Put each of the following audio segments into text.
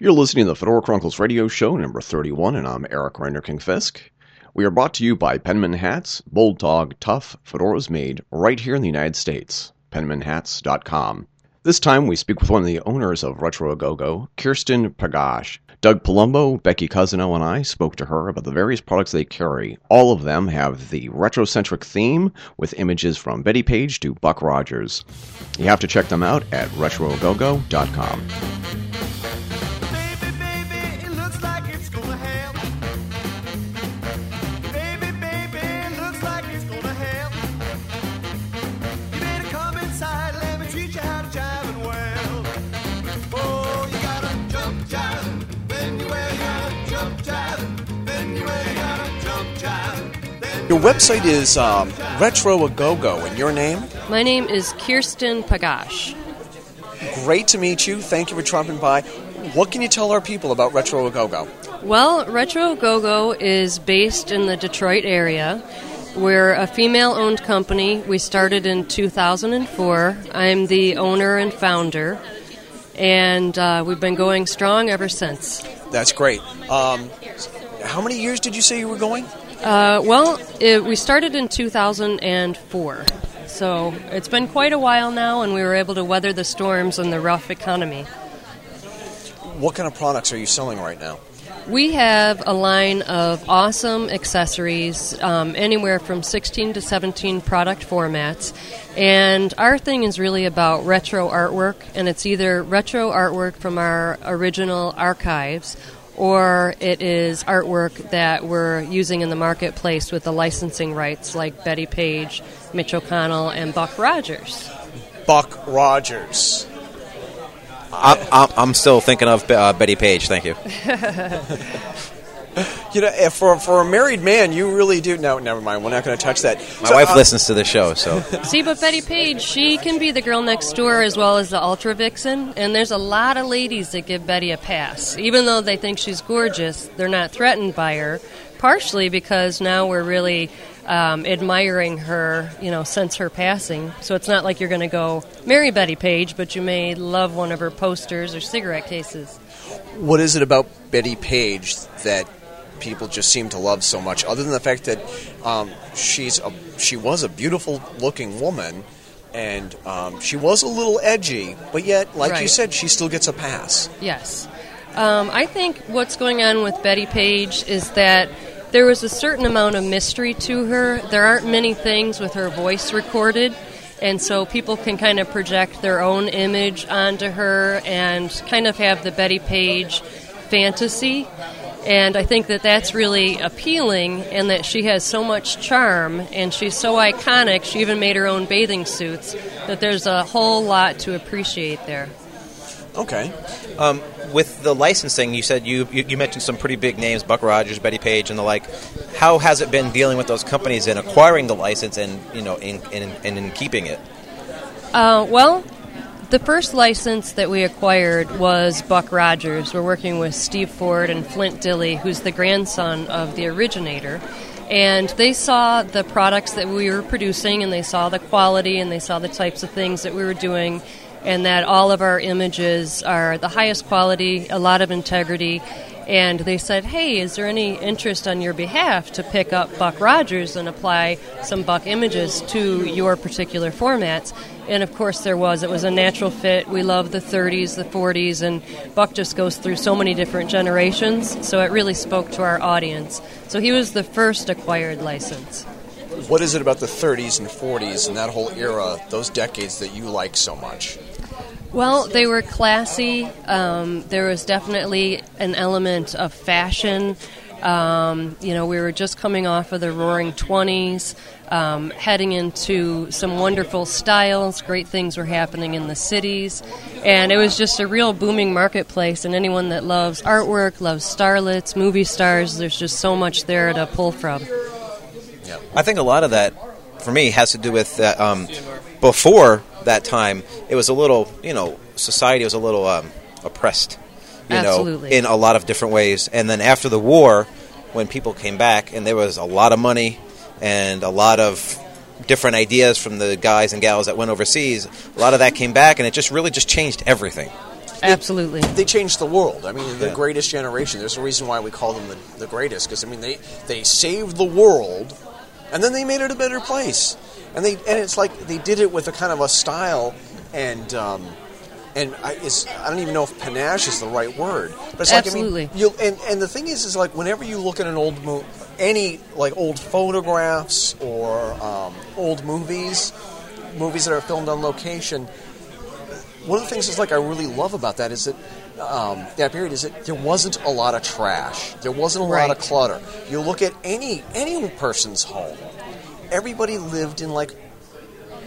You're listening to the Fedora Chronicles radio show number 31, and I'm Eric Renderking Fisk. We are brought to you by Penman Hats, Bold Dog, Tough, Fedoras made right here in the United States. PenmanHats.com. This time we speak with one of the owners of Retro Go, Kirsten Pagac. Doug Palumbo, Becky Cousineau, and I spoke to her about the various products they carry. All of them have the retrocentric theme with images from Bettie Page to Buck Rogers. You have to check them out at retrogogo.com. Your website is um, Retro A Go Go, and your name? My name is Kirsten Pagac. Great to meet you. Thank you for dropping by. What can you tell our people about Retro A Go Go? Well, Retro Go Go is based in the Detroit area. We're a female owned company. We started in 2004. I'm the owner and founder, and uh, we've been going strong ever since. That's great. Um, how many years did you say you were going? Uh, well, it, we started in 2004. So it's been quite a while now, and we were able to weather the storms and the rough economy. What kind of products are you selling right now? We have a line of awesome accessories, um, anywhere from 16 to 17 product formats. And our thing is really about retro artwork, and it's either retro artwork from our original archives or it is artwork that we're using in the marketplace with the licensing rights, like Bettie Page, Mitch O'Connell, and Buck Rogers. Buck Rogers. I'm, I'm, I'm still thinking of uh, Bettie Page. Thank you. You know, if for for a married man, you really do. No, never mind. We're not going to touch that. My So, wife uh, listens to the show, so See, but Bettie Page, she can be the girl next door as well as the ultra vixen, and there's a lot of ladies that give Betty a pass. Even though they think she's gorgeous, they're not threatened by her, partially because now we're really um, admiring her, you know, since her passing. So it's not like you're going to go marry Bettie Page, but you may love one of her posters or cigarette cases. What is it about Bettie Page that people just seem to love so much? Other than the fact that um, she's a she was a beautiful looking woman, and um, she was a little edgy, but yet, like you said, she still gets a pass. Yes. Um, I think what's going on with Bettie Page is that there was a certain amount of mystery to her. There aren't many things with her voice recorded, and so people can kind of project their own image onto her and kind of have the Bettie Page fantasy. And I think that that's really appealing, and that she has so much charm, and she's so iconic. She even made her own bathing suits. That there's a whole lot to appreciate there. Okay. um, with the licensing, you said you, you you mentioned some pretty big names, Buck Rogers, Bettie Page, and the like. How has it been dealing with those companies and acquiring the license and you know in in, in, in keeping it? Uh, well, the first license that we acquired was Buck Rogers. We're working with Steve Ford and Flint Dille, who's the grandson of the originator. And they saw the products that we were producing, and they saw the quality, and they saw the types of things that we were doing, and that all of our images are the highest quality, a lot of integrity. And they said, hey, is there any interest on your behalf to pick up Buck Rogers and apply some Buck images to your particular formats? And of course, there was. It was a natural fit. We love the 30s, the 40s, and Buck just goes through so many different generations, so it really spoke to our audience. So he was the first acquired license. What is it about the 30s and 40s and that whole era, those decades that you like so much? Well, they were classy. Um, there was definitely an element of fashion. Um, you know, we were just coming off of the Roaring Twenties, um, heading into some wonderful styles. Great things were happening in the cities, and it was just a real booming marketplace. And anyone that loves artwork, loves starlets, movie stars, there's just so much there to pull from. Yeah. I think a lot of that, for me, has to do with that. Um, before that time, it was a little, you know, society was a little um, oppressed, you Absolutely. know, in a lot of different ways. And then after the war, when people came back, and there was a lot of money and a lot of different ideas from the guys and gals that went overseas, a lot of that came back, and it just really just changed everything. Absolutely. they changed the world. I mean, the Yeah. greatest generation. There's a reason why we call them the, the greatest because I mean they they saved the world, and then they made it a better place. And they and it's like they did it with a kind of a style and. Um, and I, I don't even know if panache is the right word, but it's Absolutely. like I mean, you and and the thing is, is like whenever you look at an old mo- any like old photographs or um, old movies, movies that are filmed on location, one of the things is like I really love about that is that um, that period is that there wasn't a lot of trash. There wasn't a lot of clutter. You look at any any person's home. Everybody lived in like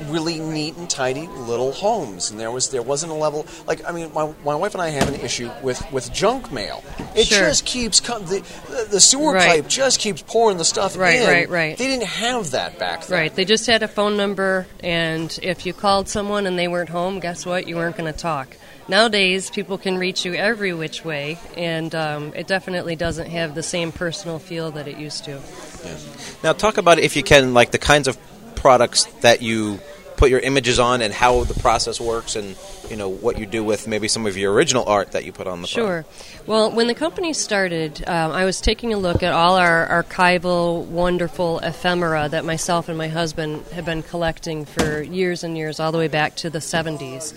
really neat and tidy little homes, and there was there wasn't a level like I mean my, my wife and I have an issue with with junk mail. It Sure. just keeps com- the, the the sewer Right. pipe just keeps pouring the stuff Right, in. right, right. They didn't have that back then. Right. They just had a phone number, and if you called someone and they weren't home, guess what? You weren't going to talk. Nowadays, people can reach you every which way, and um, it definitely doesn't have the same personal feel that it used to. Now, talk about if you can, like the kinds of products that you put your images on, and how the process works, and you know what you do with maybe some of your original art that you put on the Sure. Well, when the company started, um, I was taking a look at all our archival, wonderful ephemera that myself and my husband have been collecting for years and years, all the way back to the 70s.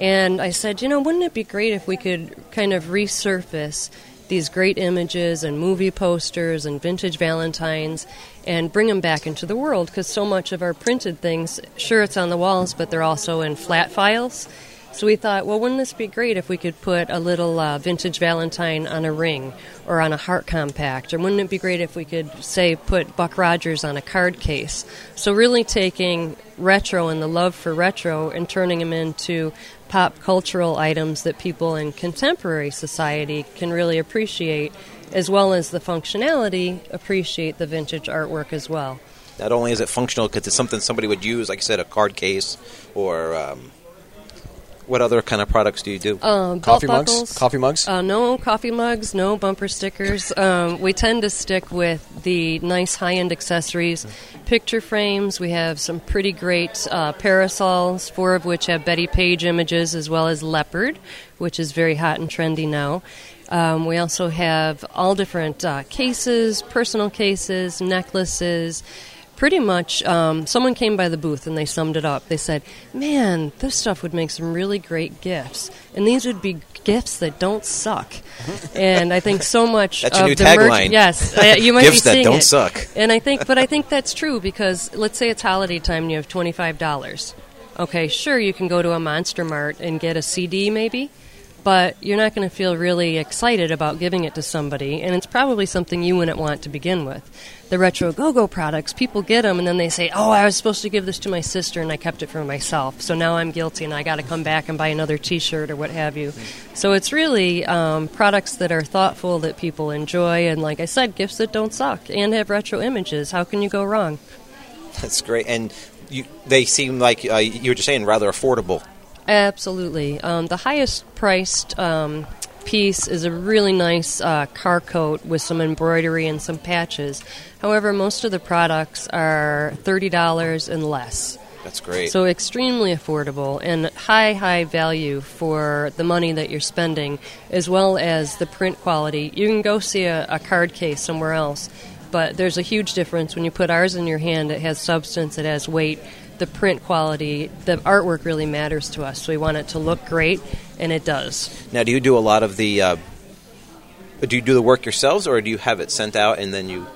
And I said, you know, wouldn't it be great if we could kind of resurface these great images and movie posters and vintage Valentines and bring them back into the world? Because so much of our printed things, sure, it's on the walls, but they're also in flat files. So we thought, well, wouldn't this be great if we could put a little uh, vintage Valentine on a ring or on a heart compact? Or wouldn't it be great if we could, say, put Buck Rogers on a card case? So really taking retro and the love for retro and turning them into pop cultural items that people in contemporary society can really appreciate, as well as the functionality, appreciate the vintage artwork as well. Not only is it functional because it's something somebody would use, like I said, a card case, or um, what other kind of products do you do? Um, Coffee mugs? buckles. Coffee mugs? Uh, no coffee mugs, no bumper stickers. Um, we tend to stick with the nice high end accessories, picture frames. We have some pretty great uh, parasols, four of which have Bettie Page images, as well as leopard, which is very hot and trendy now. Um, we also have all different uh, cases, personal cases, necklaces. Pretty much, um, someone came by the booth and they summed it up. They said, "Man, this stuff would make some really great gifts, and these would be gifts that don't suck." and I think so much That's of your new the merch- tagline. yes, uh, you might Gifts be that don't it. suck. And I think, but I think that's true because let's say it's holiday time and you have twenty five dollars. Okay, sure, you can go to a Monster Mart and get a CD, maybe, but you're not going to feel really excited about giving it to somebody, and it's probably something you wouldn't want to begin with. The retro go-go products, people get them, and then they say, "Oh, I was supposed to give this to my sister, and I kept it for myself, so now I'm guilty, and I got to come back and buy another T-shirt or what have you." So it's really um, products that are thoughtful, that people enjoy, and like I said, gifts that don't suck and have retro images. How can you go wrong? That's great, and you, they seem like uh, you were just saying rather affordable. Absolutely. Um, the highest priced um, piece is a really nice uh, car coat with some embroidery and some patches. However, most of the products are $30 and less. That's great. So extremely affordable and high, high value for the money that you're spending, as well as the print quality. You can go see a, a card case somewhere else, but there's a huge difference when you put ours in your hand. It has substance, it has weight. The print quality, the artwork really matters to us. So we want it to look great, and it does. now, do you do a lot of the? Uh, do you do the work yourselves, or do you have it sent out and then you,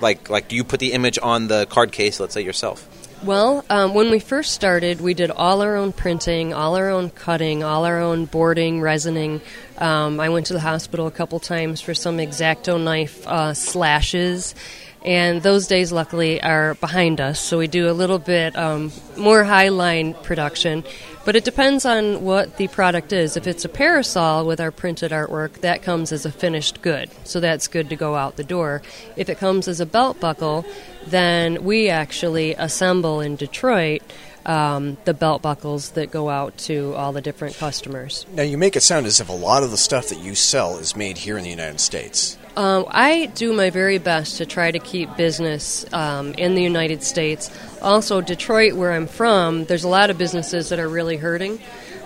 like, like, do you put the image on the card case? Let's say yourself. Well, um, when we first started, we did all our own printing, all our own cutting, all our own boarding, resining. Um, I went to the hospital a couple times for some exacto knife uh, slashes, and those days, luckily, are behind us. So we do a little bit um, more high line production, but it depends on what the product is. If it's a parasol with our printed artwork, that comes as a finished good, so that's good to go out the door. If it comes as a belt buckle, then we actually assemble in Detroit um, the belt buckles that go out to all the different customers. Now you make it sound as if a lot of the stuff that you sell is made here in the United States. Um, I do my very best to try to keep business um, in the United States. Also, Detroit, where I'm from, there's a lot of businesses that are really hurting.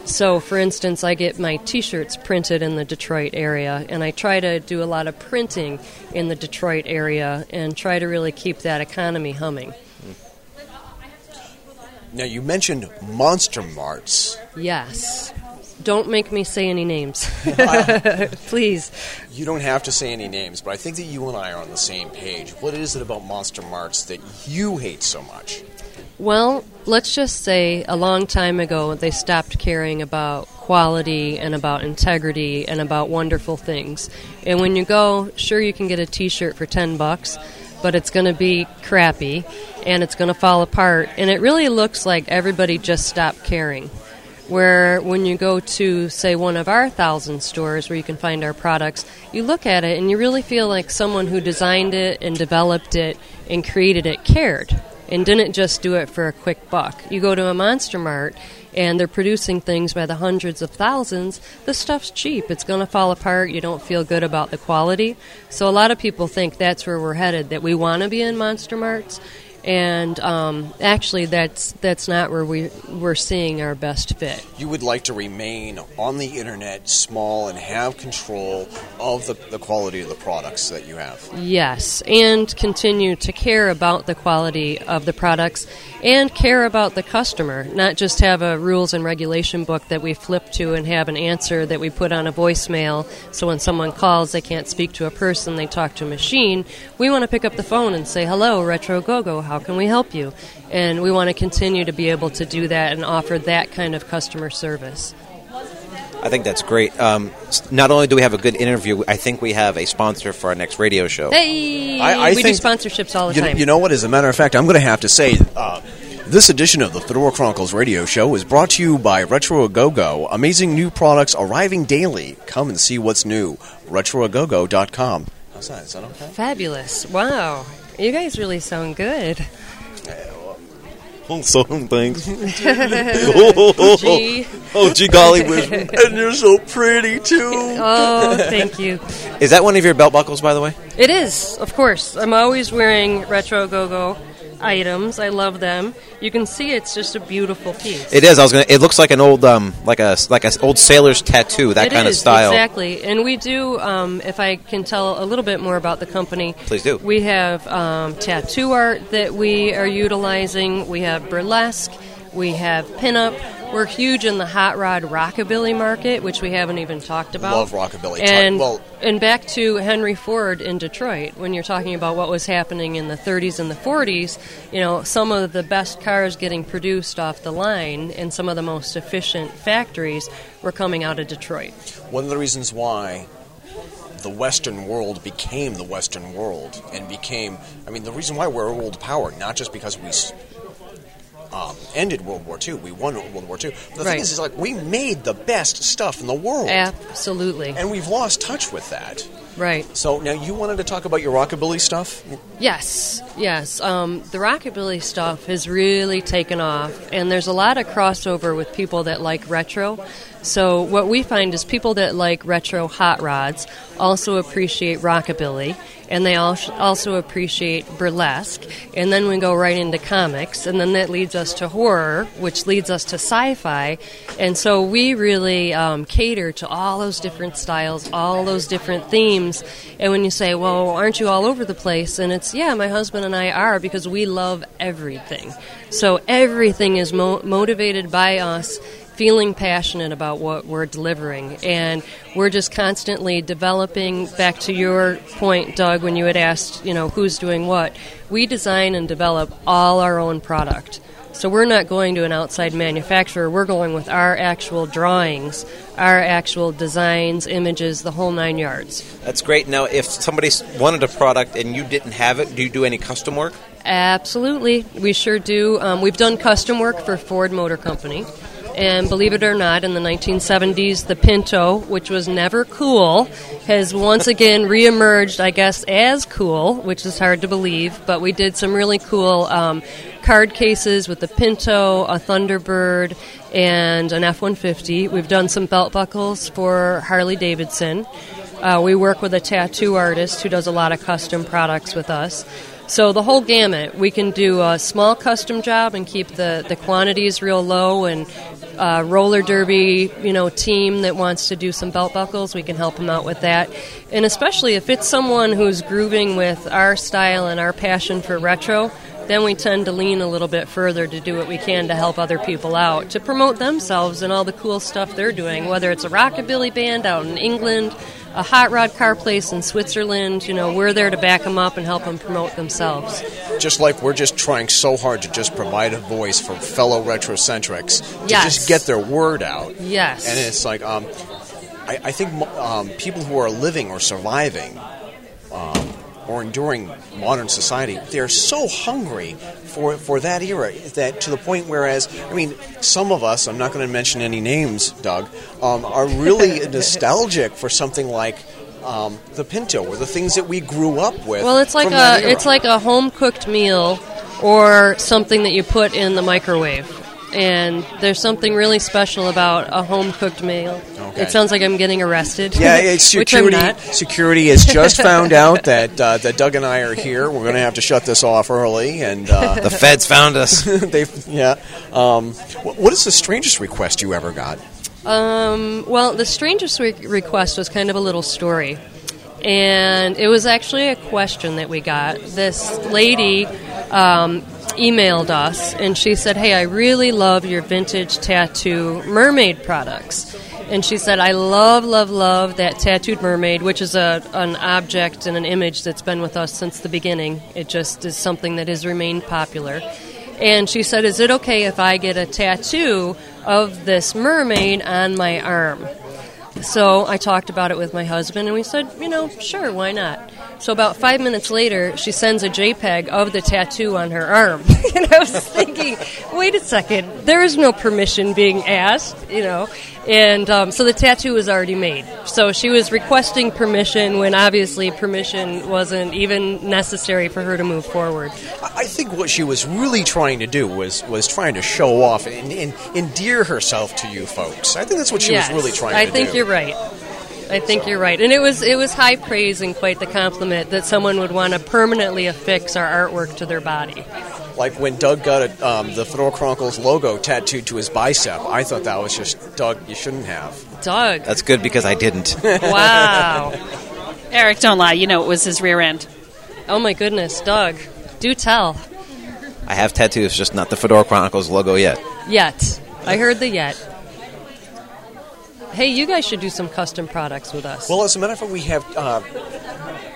So, for instance, I get my t shirts printed in the Detroit area, and I try to do a lot of printing in the Detroit area and try to really keep that economy humming. Now, you mentioned Monster Marts. Yes. Don't make me say any names. Please. You don't have to say any names, but I think that you and I are on the same page. What is it about Monster Marts that you hate so much? Well, let's just say a long time ago they stopped caring about quality and about integrity and about wonderful things. And when you go, sure you can get a t-shirt for 10 bucks, but it's going to be crappy and it's going to fall apart and it really looks like everybody just stopped caring. Where when you go to, say, one of our thousand stores where you can find our products, you look at it and you really feel like someone who designed it and developed it and created it cared and didn't just do it for a quick buck. You go to a Monster Mart and they're producing things by the hundreds of thousands. The stuff's cheap. It's going to fall apart. You don't feel good about the quality. So a lot of people think that's where we're headed, that we want to be in Monster Marts. And um, actually, that's that's not where we we're seeing our best fit. You would like to remain on the internet, small, and have control of the, the quality of the products that you have. Yes, and continue to care about the quality of the products and care about the customer, not just have a rules and regulation book that we flip to and have an answer that we put on a voicemail so when someone calls they can't speak to a person, they talk to a machine. We want to pick up the phone and say, "Hello, Retro GoGo, how can we help you?" And we want to continue to be able to do that and offer that kind of customer service. I think that's great. Um, not only do we have a good interview, I think we have a sponsor for our next radio show. Hey, I- I we think- do sponsorships all the You, time. you know what? As a matter of fact, I'm going to have to say uh, this edition of the Fedora Chronicles radio show is brought to you by Retro A Go Go. Amazing new products arriving daily. Come and see what's new. RetroAgogo.com. How's that? Is that okay? Fabulous! Wow, you guys really sound good. Oh, some things. Gee. oh, gee golly whiz. and you're so pretty too. Oh, thank you. Is that one of your belt buckles, by the way? It is, of course. I'm always wearing retro go-go items. I love them. You can see it's just a beautiful piece. It is. I was gonna. It looks like an old, um, like a like a old sailor's tattoo. That It kind of style. exactly. And we do, um, if I can tell a little bit more about the company. Please do. We have um, tattoo art that we are utilizing. We have burlesque. We have pinup. We're huge in the hot rod rockabilly market, which we haven't even talked about. Love rockabilly. And Well- and back to Henry Ford in Detroit, when you're talking about what was happening in the 30s and the 40s, you know, some of the best cars getting produced off the line and some of the most efficient factories were coming out of Detroit. One of the reasons why the Western world became the Western world and became, I mean, the reason why we're a world power, not just because we um, ended World War II, we won World War II. But the Right. thing is, is like we made the best stuff in the world, Absolutely. and we've lost touch with that. Right. So now you wanted to talk about your rockabilly stuff. Yes, yes. Um, the rockabilly stuff has really taken off, and there's a lot of crossover with people that like retro. So what we find is people that like retro hot rods also appreciate rockabilly, and they also appreciate burlesque. And then we go right into comics, and then that leads us to horror, which leads us to sci-fi. And so we really um, cater to all those different styles, all those different themes. And when you say, "Well, aren't you all over the place?" and it's yeah, my husband and I are because we love everything. So everything is mo- motivated by us feeling passionate about what we're delivering. And we're just constantly developing. Back to your point, Doug, when you had asked, you know, who's doing what, we design and develop all our own product. So we're not going to an outside manufacturer. We're going with our actual drawings, our actual designs, images, the whole nine yards. That's great. Now, if somebody wanted a product and you didn't have it, do you do any custom work? Absolutely, we sure do. Um, we've done custom work for Ford Motor Company, and believe it or not, in the 1970s, the Pinto, which was never cool, has once again reemerged, I guess, as cool, which is hard to believe. But we did some really cool um, card cases with the Pinto, a Thunderbird, and an F-150. We've done some belt buckles for Harley Davidson. Uh, we work with a tattoo artist who does a lot of custom products with us. So the whole gamut. We can do a small custom job and keep the, the quantities real low and uh, roller derby, you know, team that wants to do some belt buckles, we can help them out with that. And especially if it's someone who's grooving with our style and our passion for retro, then we tend to lean a little bit further to do what we can to help other people out, to promote themselves and all the cool stuff they're doing, whether it's a rockabilly band out in England, a hot rod car place in Switzerland, you know, we're there to back them up and help them promote themselves. Just like we're just trying so hard to just provide a voice for fellow retrocentrics to Yes. just get their word out. Yes. And it's like, um, I, I think um, people who are living or surviving um, or enduring modern society, they're so hungry for, for that era that to the point whereas, I mean, some of us, I'm not going to mention any names, Doug, um, are really nostalgic for something like um, the Pinto or the things that we grew up with. Well, it's like a it's like a home cooked meal or something that you put in the microwave. And there's something really special about a home cooked meal. Okay. It sounds like I'm getting arrested. Yeah, it's which I'm security. not. Security has just found out that uh, that Doug and I are here. We're going to have to shut this off early, and uh, The feds found us. they, yeah. Um, what is the strangest request you ever got? Um, well, the strangest re- request was kind of a little story. And it was actually a question that we got. This lady um, emailed us, and she said, Hey, I really love your vintage tattoo mermaid products. And she said, I love, love, love that tattooed mermaid, which is a, an object and an image that's been with us since the beginning. It just is something that has remained popular. And she said, Is it okay if I get a tattoo of this mermaid on my arm? So I talked about it with my husband, and we said, you know, sure, why not? So about five minutes later, she sends a JPEG of the tattoo on her arm. and I was thinking, wait a second, there is no permission being asked, you know. And um, so the tattoo was already made. So she was requesting permission when obviously permission wasn't even necessary for her to move forward. I think what she was really trying to do was was trying to show off and, and endear herself to you folks. I think that's what she Yes, was really trying I to do. I think you're right. I think you're right, and it was it was high praise and quite the compliment that someone would want to permanently affix our artwork to their body. Like when Doug got a, um, the Fedora Chronicles logo tattooed to his bicep, I thought that was just Doug. You shouldn't have. Doug, That's good because I didn't. wow! Eric, don't lie. You know it was his rear end. Oh my goodness, Doug, do tell. I have tattoos, just not the Fedora Chronicles logo yet. Yet, I heard the yet. Hey, you guys should do some custom products with us, Well, as a matter of fact, we have uh,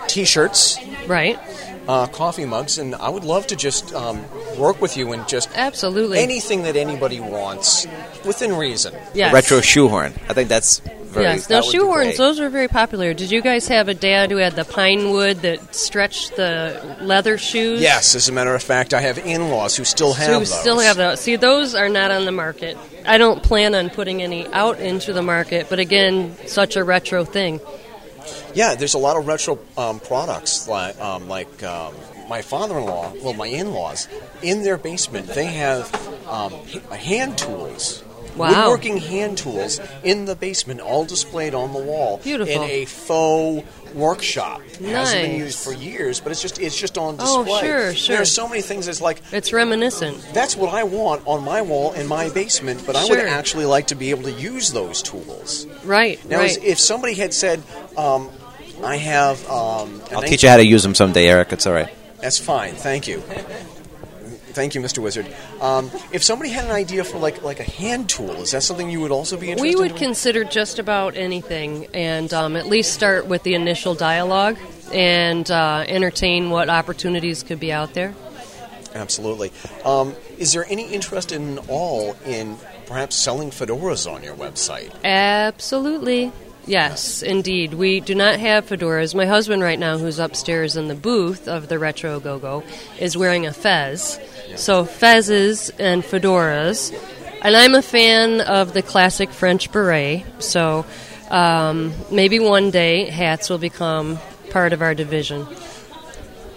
T-shirts, right? uh, coffee mugs, and I would love to just um, work with you and just Absolutely. anything that anybody wants within reason. yes. Retro shoehorn. I think that's very. Yes. Now that would be shoehorns, those were very popular. Did you guys have a dad who had the pine wood that stretched the leather shoes? Yes, as a matter of fact, I have in-laws who still have who those. still have those. See, those are not on the market. I don't plan on putting any out into the market, but again, such a retro thing. Yeah, there's a lot of retro um, products like um, like um, my father-in-law, well, my in-laws, in their basement they have um, hand tools. Wow. Woodworking hand tools in the basement, all displayed on the wall Beautiful. in a faux workshop. It hasn't been used for years, but it's just it's just on display. Oh, display. sure, sure. are so many things that's like It's reminiscent. that's what I want on my wall in my basement, but I would actually like to be able to use those tools. Right, Now, right. if somebody had said, um, "I have," um, I'll teach you how to use them someday, Eric. It's all right. That's fine. Thank you. Thank you, Mr. Wizard. Um, if somebody had an idea for like like a hand tool, is that something you would also be interested? In? We would in? consider just about anything and um, at least start with the initial dialogue and uh, entertain what opportunities could be out there. Absolutely. Um, is there any interest in all in perhaps selling fedoras on your website? Absolutely. Yes, indeed. We do not have fedoras. My husband, right now, who's upstairs in the booth of the Retro Go Go, is wearing a fez. So, fezzes and fedoras. And I'm a fan of the classic French beret. So, um, maybe one day hats will become part of our division.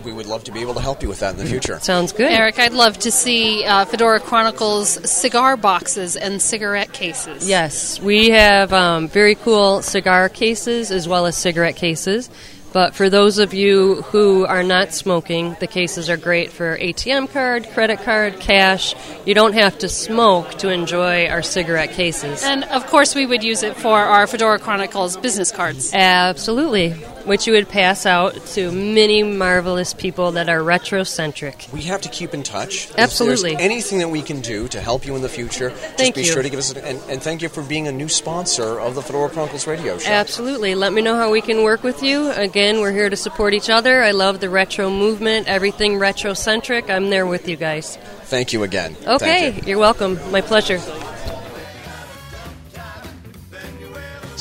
We would love to be able to help you with that in the future. Sounds good. Eric, I'd love to see uh, Fedora Chronicles cigar boxes and cigarette cases. Yes, we have um, very cool cigar cases as well as cigarette cases. But for those of you who are not smoking, the cases are great for ATM card, credit card, cash. You don't have to smoke to enjoy our cigarette cases. And of course, we would use it for our Fedora Chronicles business cards. Absolutely. Which you would pass out to many marvelous people that are retrocentric. We have to keep in touch. Absolutely. anything that we can do to help you in the future, just Thank be you. sure to give us. An, and, and thank you for being a new sponsor of the Fedora Chronicles radio show. Absolutely. Let me know how we can work with you. Again, we're here to support each other. I love the retro movement, everything retrocentric. I'm there with you guys. Thank you again. Okay, you. you're welcome. My pleasure.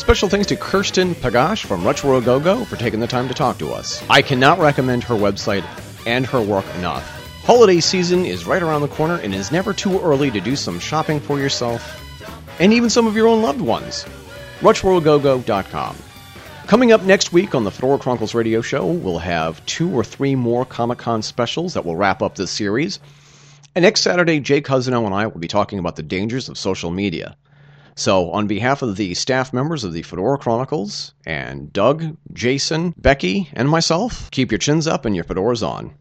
Special thanks to Kirsten Pagac from Retro Go Go for taking the time to talk to us. I cannot recommend her website and her work enough. Holiday season is right around the corner and is never too early to do some shopping for yourself and even some of your own loved ones. RetroGoGo.com. Coming up next week on the Fedora Chronicles radio show, we'll have two or three more Comic Con specials that will wrap up this series. And next Saturday, Jay Cousineau and I will be talking about the dangers of social media. So, on behalf of the staff members of the Fedora Chronicles, and Doug, Jason, Becky, and myself, keep your chins up and your fedoras on.